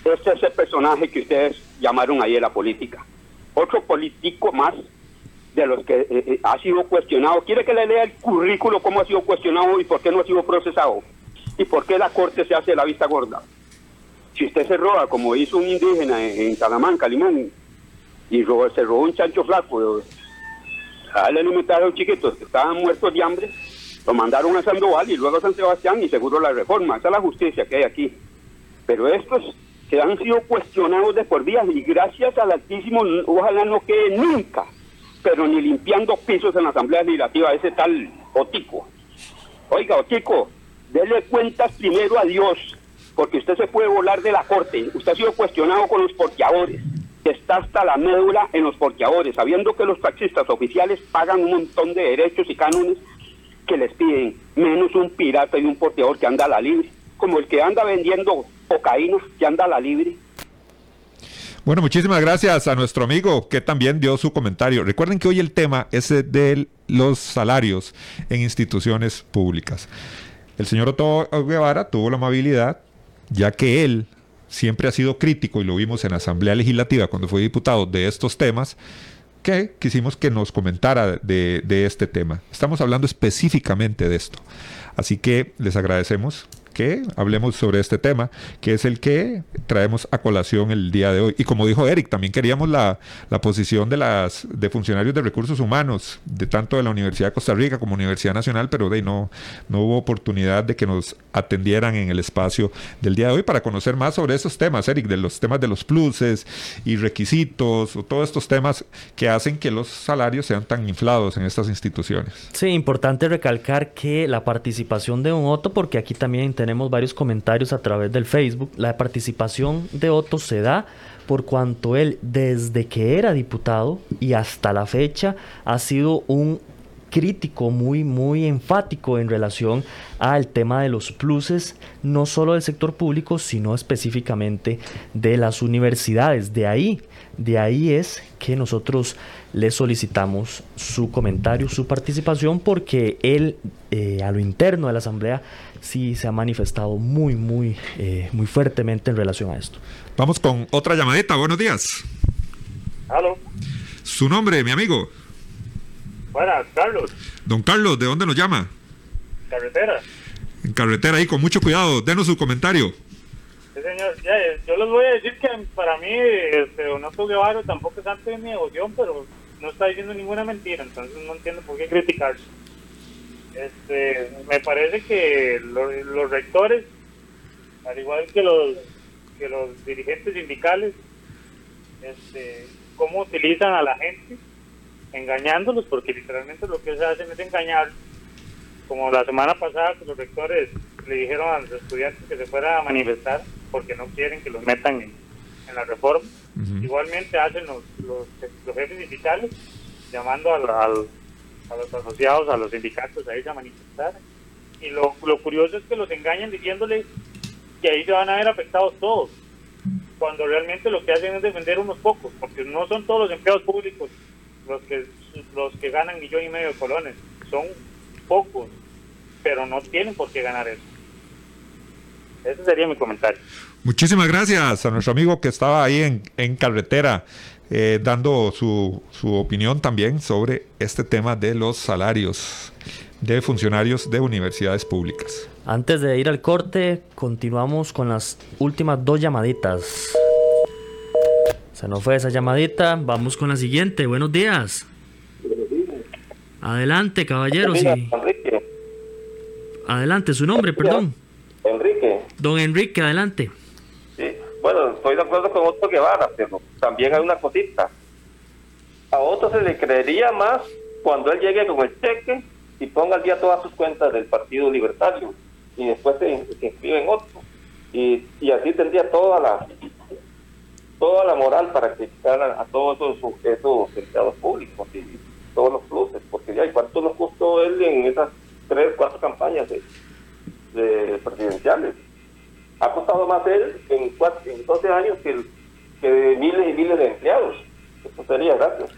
es ese personaje que ustedes llamaron ayer la política. Otro político más de los que eh, eh, ha sido cuestionado. ¿Quiere que le lea el currículo, cómo ha sido cuestionado y por qué no ha sido procesado? ¿Y por qué la corte se hace la vista gorda? Si usted se roba, como hizo un indígena en, en Salamanca, Limón, y se robó un chancho flaco. A él alimentaron chiquitos que estaban muertos de hambre, lo mandaron a Sandoval y luego a San Sebastián y seguro la reforma. Esa es la justicia que hay aquí. Pero estos que han sido cuestionados de por vida y gracias al Altísimo, ojalá no quede nunca, pero ni limpiando pisos en la Asamblea Legislativa, ese tal Otico. Oiga, Otico, dele cuentas primero a Dios, porque usted se puede volar de la corte. Usted ha sido cuestionado con los porteadores está hasta la médula en los porteadores, sabiendo que los taxistas oficiales pagan un montón de derechos y cánones que les piden, menos un pirata y un porteador que anda a la libre, como el que anda vendiendo cocaína, que anda a la libre. Bueno, muchísimas gracias a nuestro amigo que también dio su comentario. Recuerden que hoy el tema es de los salarios en instituciones públicas. El señor Otto Guevara tuvo la amabilidad, ya que él siempre ha sido crítico, y lo vimos en la Asamblea Legislativa cuando fue diputado, de estos temas, que quisimos que nos comentara de, de este tema. Estamos hablando específicamente de esto. Así que les agradecemos que hablemos sobre este tema, que es el que traemos a colación el día de hoy. Y como dijo Eric, también queríamos la, la posición de las de funcionarios de recursos humanos, de tanto de la Universidad de Costa Rica como Universidad Nacional, pero de no, no hubo oportunidad de que nos atendieran en el espacio del día de hoy para conocer más sobre esos temas, Eric, de los temas de los pluses y requisitos, o todos estos temas que hacen que los salarios sean tan inflados en estas instituciones. Sí, importante recalcar que la participación de un Otto, porque aquí también tenemos varios comentarios a través del Facebook. La participación de Otto se da por cuanto él desde que era diputado y hasta la fecha ha sido un crítico muy muy enfático en relación al tema de los pluses no solo del sector público sino específicamente de las universidades de ahí de ahí es que nosotros le solicitamos su comentario su participación porque él eh, a lo interno de la asamblea sí se ha manifestado muy, muy, eh, muy fuertemente en relación a esto. Vamos con otra llamadita. Buenos días. ¿Aló? Su nombre, mi amigo. Buenas, Carlos. Don Carlos, ¿de dónde nos llama? Carretera. En carretera, ahí con mucho cuidado. Denos su comentario. Sí, señor. Ya, yo les voy a decir que para mí, este, Donato Guevara tampoco es antes de mi devoción, pero no está diciendo ninguna mentira, entonces no entiendo por qué criticarse. Este, me parece que los, rectores, al igual que los que los dirigentes sindicales, este, cómo utilizan a la gente, engañándolos, porque literalmente lo que se hacen es engañar. Como la semana pasada que los rectores le dijeron a los estudiantes que se fueran a manifestar porque no quieren que los metan en, la reforma. Igualmente hacen los, los, jefes sindicales llamando a los asociados, a los sindicatos a irse a manifestar. Y lo, lo curioso es que los engañan diciéndoles que ahí se van a ver afectados todos. cuando realmente lo que hacen es defender unos pocos, porque no son todos los empleados públicos los que los que ganan millón y medio de colones, son pocos, pero no tienen por qué ganar eso. Ese sería mi comentario. Muchísimas gracias a nuestro amigo que estaba ahí en, en carretera eh, dando su, su opinión también sobre este tema de los salarios de funcionarios de universidades públicas. Antes de ir al corte, continuamos con las últimas dos llamaditas. Se nos fue esa llamadita, vamos con la siguiente. Buenos días. Adelante, caballero. Sí. Adelante, su nombre, perdón. Enrique. Don Enrique, adelante. Sí, bueno, estoy de acuerdo con Otto Guevara, pero también hay una cosita. A Otto se le creería más cuando él llegue con el cheque y ponga al día todas sus cuentas del Partido Libertario y después se, se inscribe en otro. Y, y así tendría toda la toda la moral para criticar a, a todos esos, esos empleados públicos y todos los pluses, porque ya, ¿cuánto nos costó él en esas tres, cuatro campañas de, de presidenciales? Ha costado más él en, cuatro, en 12 años que de miles y miles de empleados. Eso sería, gracias.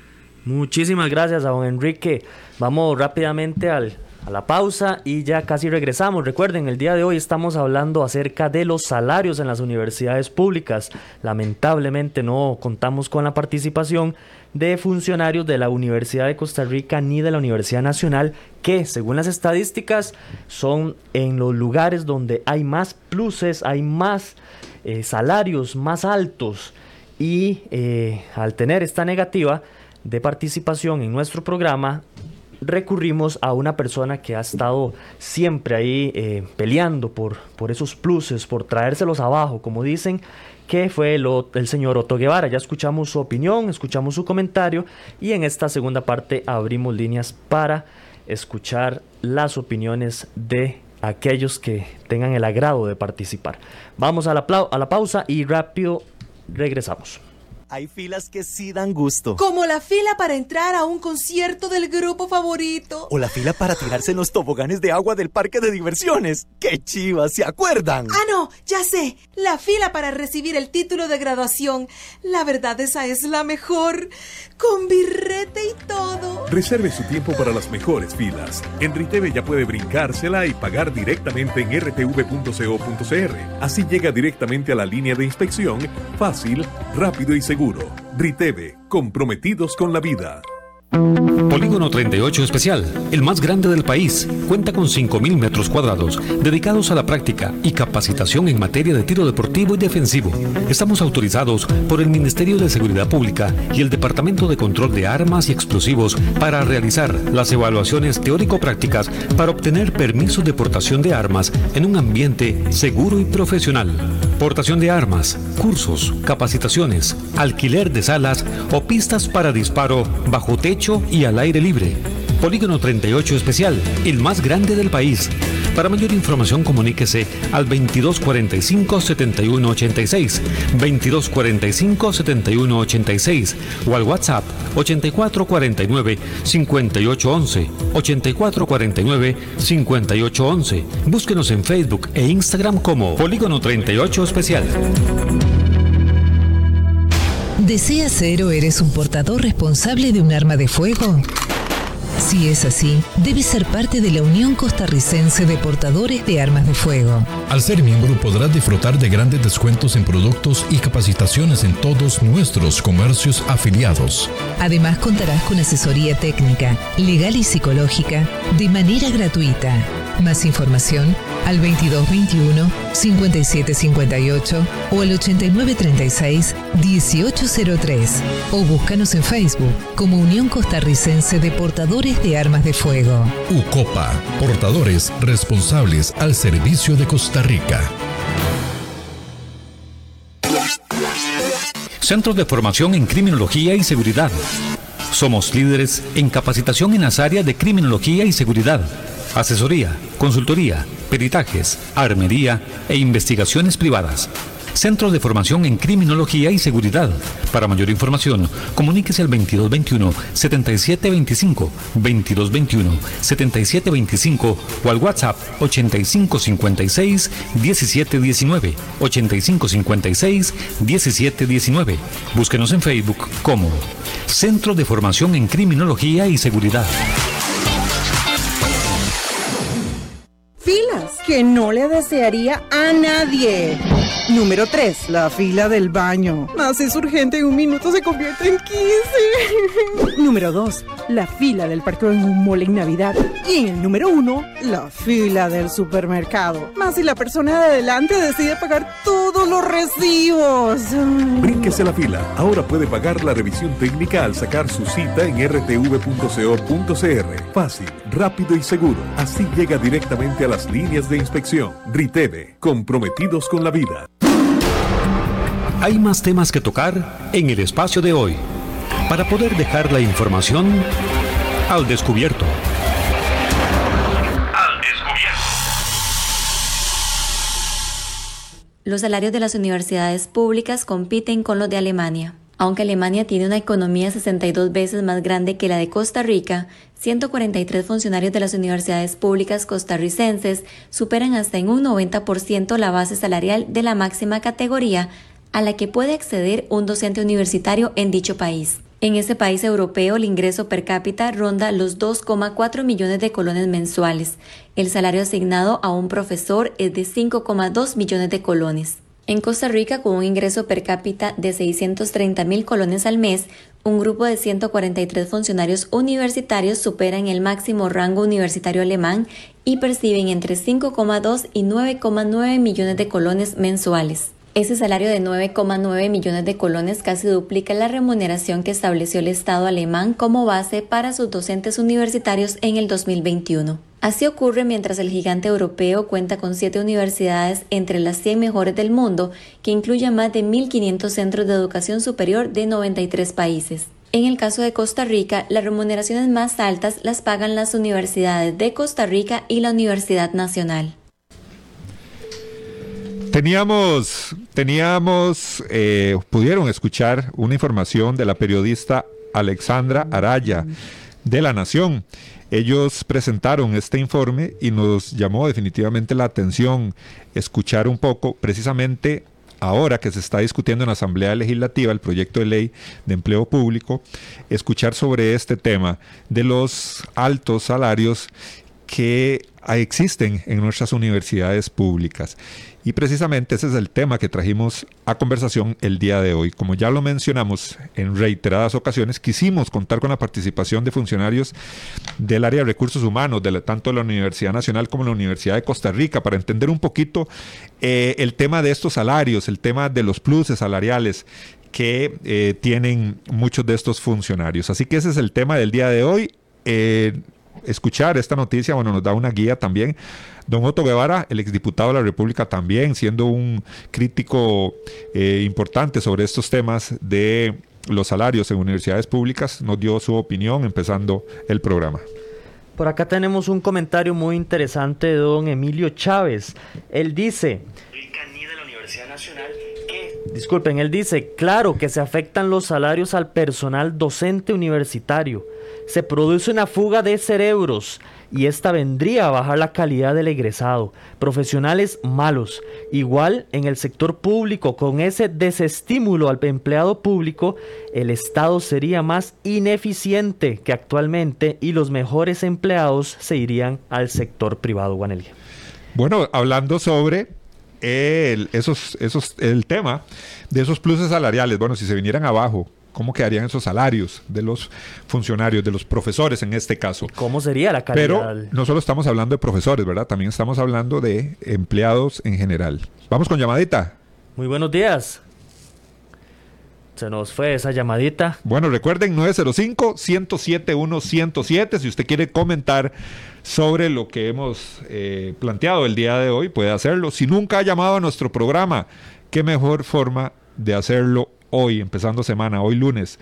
Muchísimas gracias a don Enrique. Vamos rápidamente al, a la pausa y ya casi regresamos. Recuerden, el día de hoy estamos hablando acerca de los salarios en las universidades públicas. Lamentablemente no contamos con la participación de funcionarios de la Universidad de Costa Rica ni de la Universidad Nacional, que según las estadísticas son en los lugares donde hay más pluses, hay más eh, salarios más altos y eh, al tener esta negativa, de participación en nuestro programa, recurrimos a una persona que ha estado siempre ahí eh, peleando por, por esos pluses, por traérselos abajo, como dicen, que fue el, el, señor Otto Guevara. Ya escuchamos su opinión, escuchamos su comentario y en esta segunda parte abrimos líneas para escuchar las opiniones de aquellos que tengan el agrado de participar. Vamos a la, a la pausa y rápido regresamos. Hay filas que sí dan gusto. Como la fila para entrar a un concierto del grupo favorito. O la fila para tirarse en los toboganes de agua del parque de diversiones. ¡Qué chivas! ¿Se acuerdan? Ah, no, ya sé. La fila para recibir el título de graduación. La verdad, esa es la mejor. Con birrete y todo. Reserve su tiempo para las mejores filas. En Riteve ya puede brincársela y pagar directamente en rtv.co.cr. Así llega directamente a la línea de inspección, fácil, rápido y seguro. Riteve, comprometidos con la vida. Polígono 38 Especial, el más grande del país, cuenta con 5.000 metros cuadrados dedicados a la práctica y capacitación en materia de tiro deportivo y defensivo. Estamos autorizados por el Ministerio de Seguridad Pública y el Departamento de Control de Armas y Explosivos para realizar las evaluaciones teórico-prácticas para obtener permisos de portación de armas en un ambiente seguro y profesional. Portación de armas, cursos, capacitaciones, alquiler de salas o pistas para disparo bajo techo y al aire libre. Polígono 38 Especial, el más grande del país. Para mayor información comuníquese al 2245-7186, 2245-7186 o al WhatsApp 8449-5811, 8449-5811. Búsquenos en Facebook e Instagram como Polígono 38 Especial. ¿Deseas ser o eres un portador responsable de un arma de fuego? Si es así, debes ser parte de la Unión Costarricense de Portadores de Armas de Fuego. Al ser miembro podrás disfrutar de grandes descuentos en productos y capacitaciones en todos nuestros comercios afiliados. Además contarás con asesoría técnica, legal y psicológica de manera gratuita. Más información al 2221 5758 o al 8936 1803 o búscanos en Facebook como Unión Costarricense de Portadores de Armas de Fuego. UCOPA, portadores responsables al servicio de Costa Rica. Centros de formación en criminología y seguridad. Somos líderes en capacitación en las áreas de criminología y seguridad asesoría, consultoría, peritajes, armería e investigaciones privadas. Centro de Formación en Criminología y Seguridad. Para mayor información, comuníquese al 2221-7725, 2221-7725 o al WhatsApp 8556-1719, 8556-1719. Búsquenos en Facebook como Centro de Formación en Criminología y Seguridad. Que no le desearía a nadie. Número 3. La fila del baño. Más es urgente en un minuto se convierte en 15. número 2. La fila del parqueo en un mall en Navidad. Y en el número 1. La fila del supermercado. Más si la persona de adelante decide pagar todos los recibos. Brínquese la fila. Ahora puede pagar la revisión técnica al sacar su cita en rtv.co.cr. Fácil, rápido y seguro. Así llega directamente a las líneas de inspección. Riteve, comprometidos con la vida. Hay más temas que tocar en el espacio de hoy para poder dejar la información al descubierto. Los salarios de las universidades públicas compiten con los de Alemania. Aunque Alemania tiene una economía 62 veces más grande que la de Costa Rica, 143 funcionarios de las universidades públicas costarricenses superan hasta en un 90% la base salarial de la máxima categoría a la que puede acceder un docente universitario en dicho país. En ese país europeo, el ingreso per cápita ronda los 2,4 millones de colones mensuales. El salario asignado a un profesor es de 5,2 millones de colones. En Costa Rica, con un ingreso per cápita de 630 mil colones al mes, un grupo de 143 funcionarios universitarios superan el máximo rango universitario alemán y perciben entre 5,2 y 9,9 millones de colones mensuales. Ese salario de 9,9 millones de colones casi duplica la remuneración que estableció el Estado alemán como base para sus docentes universitarios en el 2021. Así ocurre mientras el gigante europeo cuenta con siete universidades entre las 100 mejores del mundo, que incluye más de 1.500 centros de educación superior de 93 países. En el caso de Costa Rica, las remuneraciones más altas las pagan las universidades de Costa Rica y la Universidad Nacional. Teníamos, teníamos, eh, pudieron escuchar una información de la periodista Alexandra Araya de La Nación. Ellos presentaron este informe y nos llamó definitivamente la atención escuchar un poco precisamente ahora que se está discutiendo en la Asamblea Legislativa el proyecto de ley de empleo público, escuchar sobre este tema de los altos salarios que existen en nuestras universidades públicas. Y precisamente ese es el tema que trajimos a conversación el día de hoy. Como ya lo mencionamos en reiteradas ocasiones, quisimos contar con la participación de funcionarios del área de recursos humanos, de tanto de la Universidad Nacional como la Universidad de Costa Rica, para entender un poquito eh, el tema de estos salarios, el tema de los pluses salariales que eh, tienen muchos de estos funcionarios. Así que ese es el tema del día de hoy. Eh, escuchar esta noticia, bueno, nos da una guía también. Don Otto Guevara, el exdiputado de la República también, siendo un crítico eh, importante sobre estos temas de los salarios en universidades públicas, nos dio su opinión empezando el programa. Por acá tenemos un comentario muy interesante de don Emilio Chávez. Él dice... Disculpen, él dice, claro que se afectan los salarios al personal docente universitario se produce una fuga de cerebros y esta vendría a bajar la calidad del egresado. Profesionales malos. Igual en el sector público, con ese desestímulo al empleado público, el Estado sería más ineficiente que actualmente y los mejores empleados se irían al sector privado, Guanelia. Bueno, hablando sobre el, esos, esos, el tema de esos pluses salariales, bueno, si se vinieran abajo cómo quedarían esos salarios de los funcionarios, de los profesores en este caso. ¿Cómo sería la calidad? Pero no solo estamos hablando de profesores, ¿verdad? También estamos hablando de empleados en general. Vamos con llamadita. Muy buenos días. Se nos fue esa llamadita. Bueno, recuerden 905-107-107. Si usted quiere comentar sobre lo que hemos eh, planteado el día de hoy, puede hacerlo. Si nunca ha llamado a nuestro programa, qué mejor forma de hacerlo hoy, empezando semana, hoy lunes.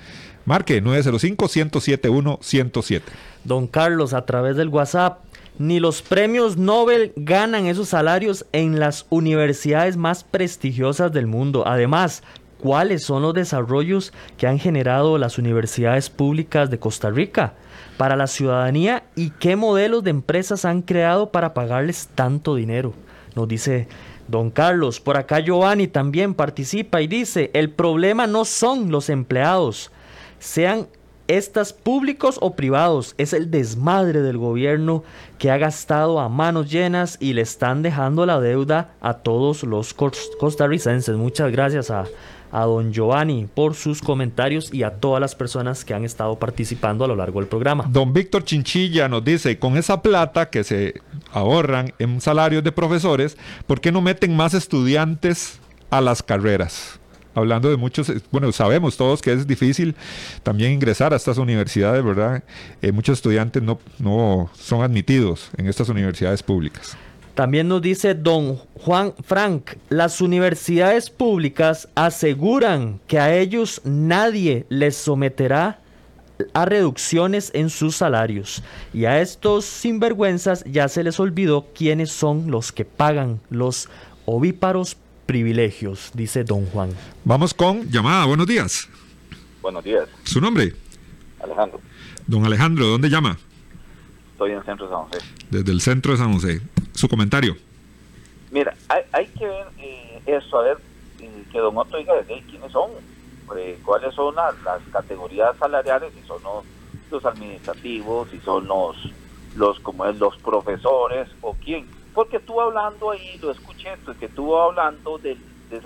Marque 905-107-107. Don Carlos, a través del WhatsApp, ni los premios Nobel ganan esos salarios en las universidades más prestigiosas del mundo. Además, ¿cuáles son los desarrollos que han generado las universidades públicas de Costa Rica para la ciudadanía y qué modelos de empresas han creado para pagarles tanto dinero? Nos dice Don Carlos, por acá Giovanni también participa y dice, el problema no son los empleados, sean estas públicos o privados, es el desmadre del gobierno que ha gastado a manos llenas y le están dejando la deuda a todos los costarricenses. Muchas gracias a, a don Giovanni por sus comentarios y a todas las personas que han estado participando a lo largo del programa. Don Víctor Chinchilla nos dice, con esa plata que se ahorran en salarios de profesores, ¿por qué no meten más estudiantes a las carreras? hablando de muchos, eh, bueno, sabemos todos que es difícil también ingresar a estas universidades, ¿verdad? Eh, muchos estudiantes no, no son admitidos en estas universidades públicas. También nos dice don Juan Frank, las universidades públicas aseguran que a ellos nadie les someterá a reducciones en sus salarios. Y a estos sinvergüenzas ya se les olvidó quiénes son los que pagan los ovíparos privilegios, dice don Juan. Vamos con llamada, buenos días. Buenos días. ¿Su nombre? Alejandro. Don Alejandro, ¿dónde llama? Estoy en el centro de San José. Desde el centro de San José. ¿Su comentario? Mira, hay, que ver eh, eso, a ver, eh, que don Otto diga quiénes son, eh, cuáles son las, categorías salariales, si son los, administrativos, si son los, los como es, los profesores o quién porque estuvo hablando ahí, lo escuché, pues, que estuvo hablando de,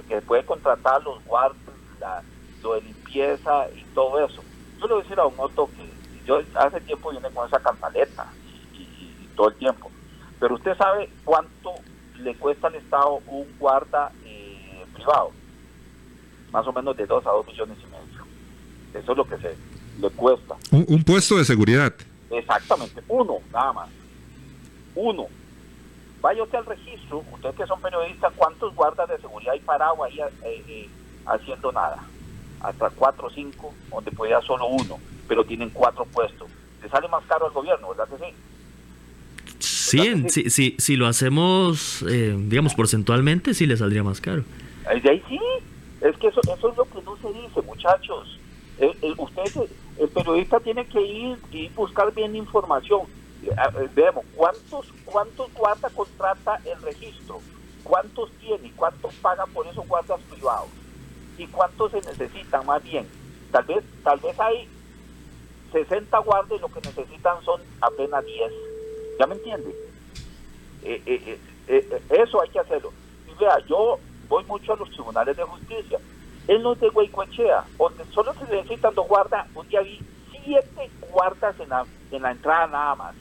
que puede contratar los guardias, lo de limpieza y todo eso. Yo le voy a decir a un otro que yo hace tiempo vine con esa cantaleta y, todo el tiempo. Pero usted sabe cuánto le cuesta al Estado un guarda eh, privado. Más o menos de 2 a 2 millones y medio. Eso es lo que se le cuesta. un puesto de seguridad. Exactamente, uno, nada más. Uno vaya usted al registro, ustedes que son periodistas, ¿cuántos guardas de seguridad hay parado ahí eh, eh, haciendo nada? Hasta cuatro o cinco, donde podía solo uno, pero tienen cuatro puestos. Le sale más caro al gobierno, ¿verdad que sí? Sí, sí, si lo hacemos, eh, digamos, porcentualmente, sí le saldría más caro. De ahí sí, es que eso, eso es lo que no se dice, muchachos. usted, el periodista tiene que ir y buscar bien información veamos, ¿cuántos, cuántos guardas contrata el registro? ¿Cuántos tiene? ¿Cuántos pagan por esos guardas privados? ¿Y cuántos se necesitan más bien? Tal vez, tal vez hay 60 guardas y lo que necesitan son apenas 10. ¿Ya me entiende? Eh, eh, eh, eso hay que hacerlo. Y vea, yo voy mucho a los tribunales de justicia. En los de Huaycoechea, donde solo se necesitan dos guardas, un día vi siete guardas en la, en la entrada nada más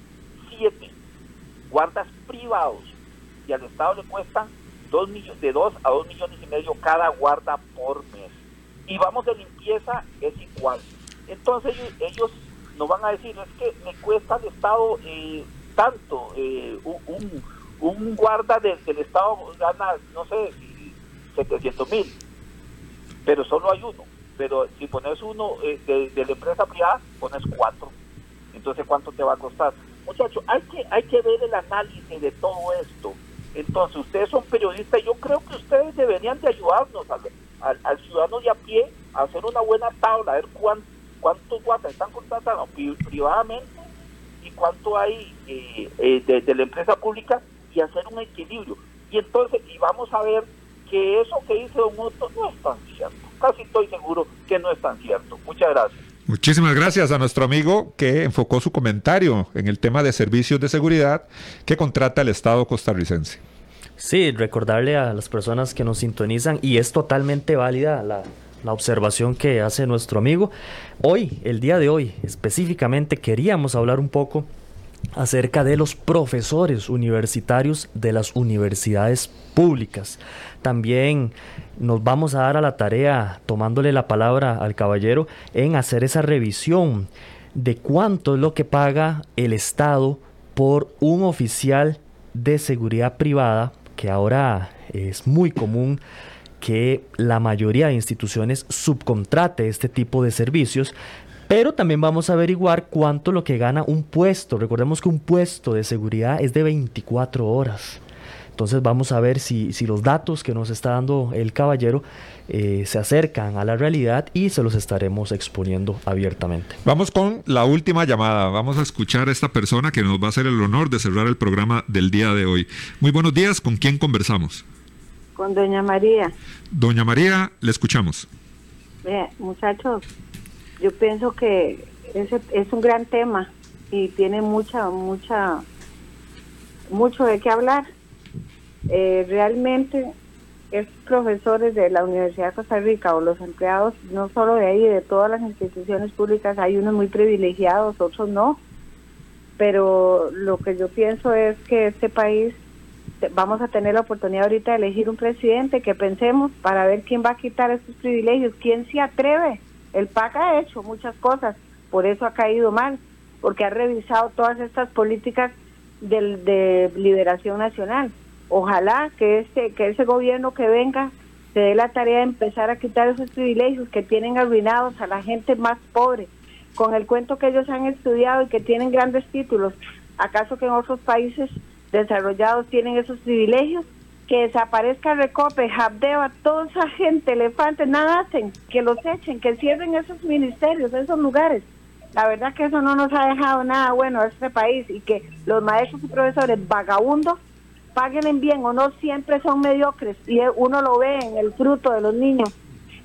guardas privados y al Estado le cuestan dos millones, de 2 a 2 millones y medio cada guarda por mes. Y vamos de limpieza, es igual. Entonces ellos, nos van a decir, es que me cuesta al Estado eh, tanto, eh, un, guarda del, Estado gana, no sé, 700 mil, pero solo hay uno. Pero si pones uno eh, de, de la empresa privada, pones cuatro. Entonces, ¿cuánto te va a costar? Muchachos, hay que, hay que ver el análisis de todo esto. Entonces, ustedes son periodistas, yo creo que ustedes deberían de ayudarnos al, al, ciudadano de a pie a hacer una buena tabla, a ver cuántos guatas están contratando privadamente y cuánto hay eh, eh, de, la empresa pública y hacer un equilibrio. Y entonces, y vamos a ver que eso que dice Don Otto no es tan cierto. Casi estoy seguro que no es tan cierto. Muchas gracias. Muchísimas gracias a nuestro amigo que enfocó su comentario en el tema de servicios de seguridad que contrata el Estado costarricense. Sí, recordarle a las personas que nos sintonizan y es totalmente válida la, la observación que hace nuestro amigo. Hoy, el día de hoy, específicamente queríamos hablar un poco acerca de los profesores universitarios de las universidades públicas. También nos vamos a dar a la tarea, tomándole la palabra al caballero, en hacer esa revisión de cuánto es lo que paga el Estado por un oficial de seguridad privada, que ahora es muy común que la mayoría de instituciones subcontrate este tipo de servicios, pero también vamos a averiguar cuánto lo que gana un puesto. Recordemos que un puesto de seguridad es de 24 horas. Entonces vamos a ver si, si los datos que nos está dando el caballero eh, se acercan a la realidad y se los estaremos exponiendo abiertamente. Vamos con la última llamada. Vamos a escuchar a esta persona que nos va a hacer el honor de cerrar el programa del día de hoy. Muy buenos días, ¿con quién conversamos? Con doña María. Doña María, le escuchamos. muchachos, yo pienso que ese es un gran tema y tiene mucha, mucha, mucho de qué hablar. Eh, realmente estos profesores de la Universidad de Costa Rica o los empleados, no solo de ahí, de todas las instituciones públicas, hay unos muy privilegiados, otros no. Pero lo que yo pienso es que este país vamos a tener la oportunidad ahorita de elegir un presidente que pensemos para ver quién va a quitar esos privilegios, quién se atreve. El PAC ha hecho muchas cosas, por eso ha caído mal, porque ha revisado todas estas políticas del, de liberación nacional. Ojalá que este que ese gobierno que venga se dé la tarea de empezar a quitar esos privilegios que tienen arruinados a la gente más pobre, con el cuento que ellos han estudiado y que tienen grandes títulos. ¿Acaso que en otros países desarrollados tienen esos privilegios? Que desaparezca Recope, Habdeba, toda esa gente, elefantes, nada hacen, que los echen, que cierren esos ministerios, esos lugares. La verdad que eso no nos ha dejado nada bueno a este país y que los maestros y profesores vagabundos paguen bien o no, siempre son mediocres y uno lo ve en el fruto de los niños.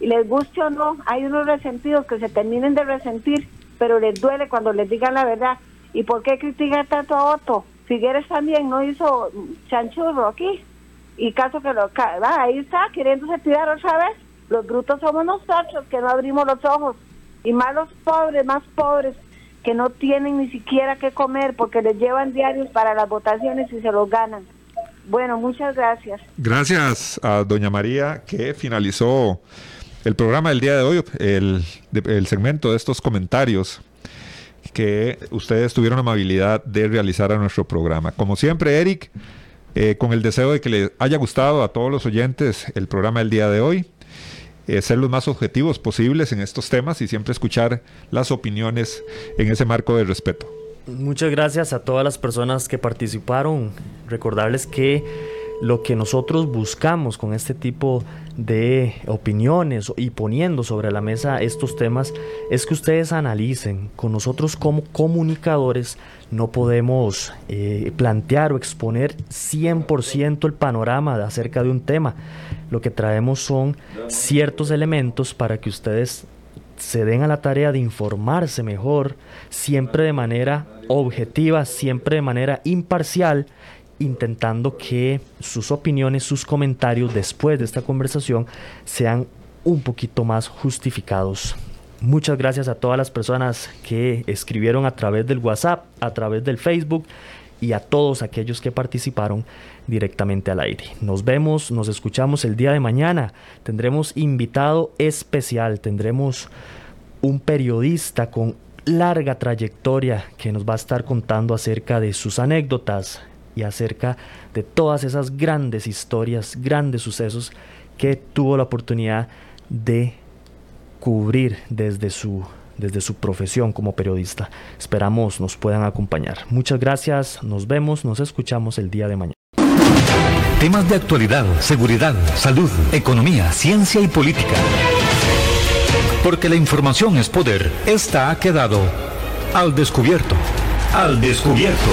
Y les guste o no, hay unos resentidos que se terminen de resentir, pero les duele cuando les digan la verdad. ¿Y por qué critican tanto a Otto? Figueres también no hizo chanchurro aquí. Y caso que lo... Va, ahí está, queriéndose tirar otra vez. Los brutos somos nosotros que no abrimos los ojos. Y más los pobres, más pobres, que no tienen ni siquiera que comer porque les llevan diarios para las votaciones y se los ganan. Bueno, muchas gracias. Gracias a doña María que finalizó el programa del día de hoy, el, el segmento de estos comentarios que ustedes tuvieron amabilidad de realizar a nuestro programa. Como siempre, Eric, eh, con el deseo de que les haya gustado a todos los oyentes el programa del día de hoy, eh, ser los más objetivos posibles en estos temas y siempre escuchar las opiniones en ese marco de respeto. Muchas gracias a todas las personas que participaron. Recordarles que lo que nosotros buscamos con este tipo de opiniones y poniendo sobre la mesa estos temas es que ustedes analicen. Con nosotros como comunicadores no podemos eh, plantear o exponer 100% el panorama acerca de un tema. Lo que traemos son ciertos elementos para que ustedes se den a la tarea de informarse mejor, siempre de manera objetiva, siempre de manera imparcial, intentando que sus opiniones, sus comentarios después de esta conversación sean un poquito más justificados. Muchas gracias a todas las personas que escribieron a través del WhatsApp, a través del Facebook y a todos aquellos que participaron directamente al aire. Nos vemos, nos escuchamos el día de mañana. Tendremos invitado especial, tendremos un periodista con larga trayectoria que nos va a estar contando acerca de sus anécdotas y acerca de todas esas grandes historias, grandes sucesos que tuvo la oportunidad de cubrir desde su, desde su profesión como periodista. Esperamos nos puedan acompañar. Muchas gracias, nos vemos, nos escuchamos el día de mañana. Temas de actualidad, seguridad, salud, economía, ciencia y política. Porque la información es poder. Esta ha quedado al descubierto. Al descubierto.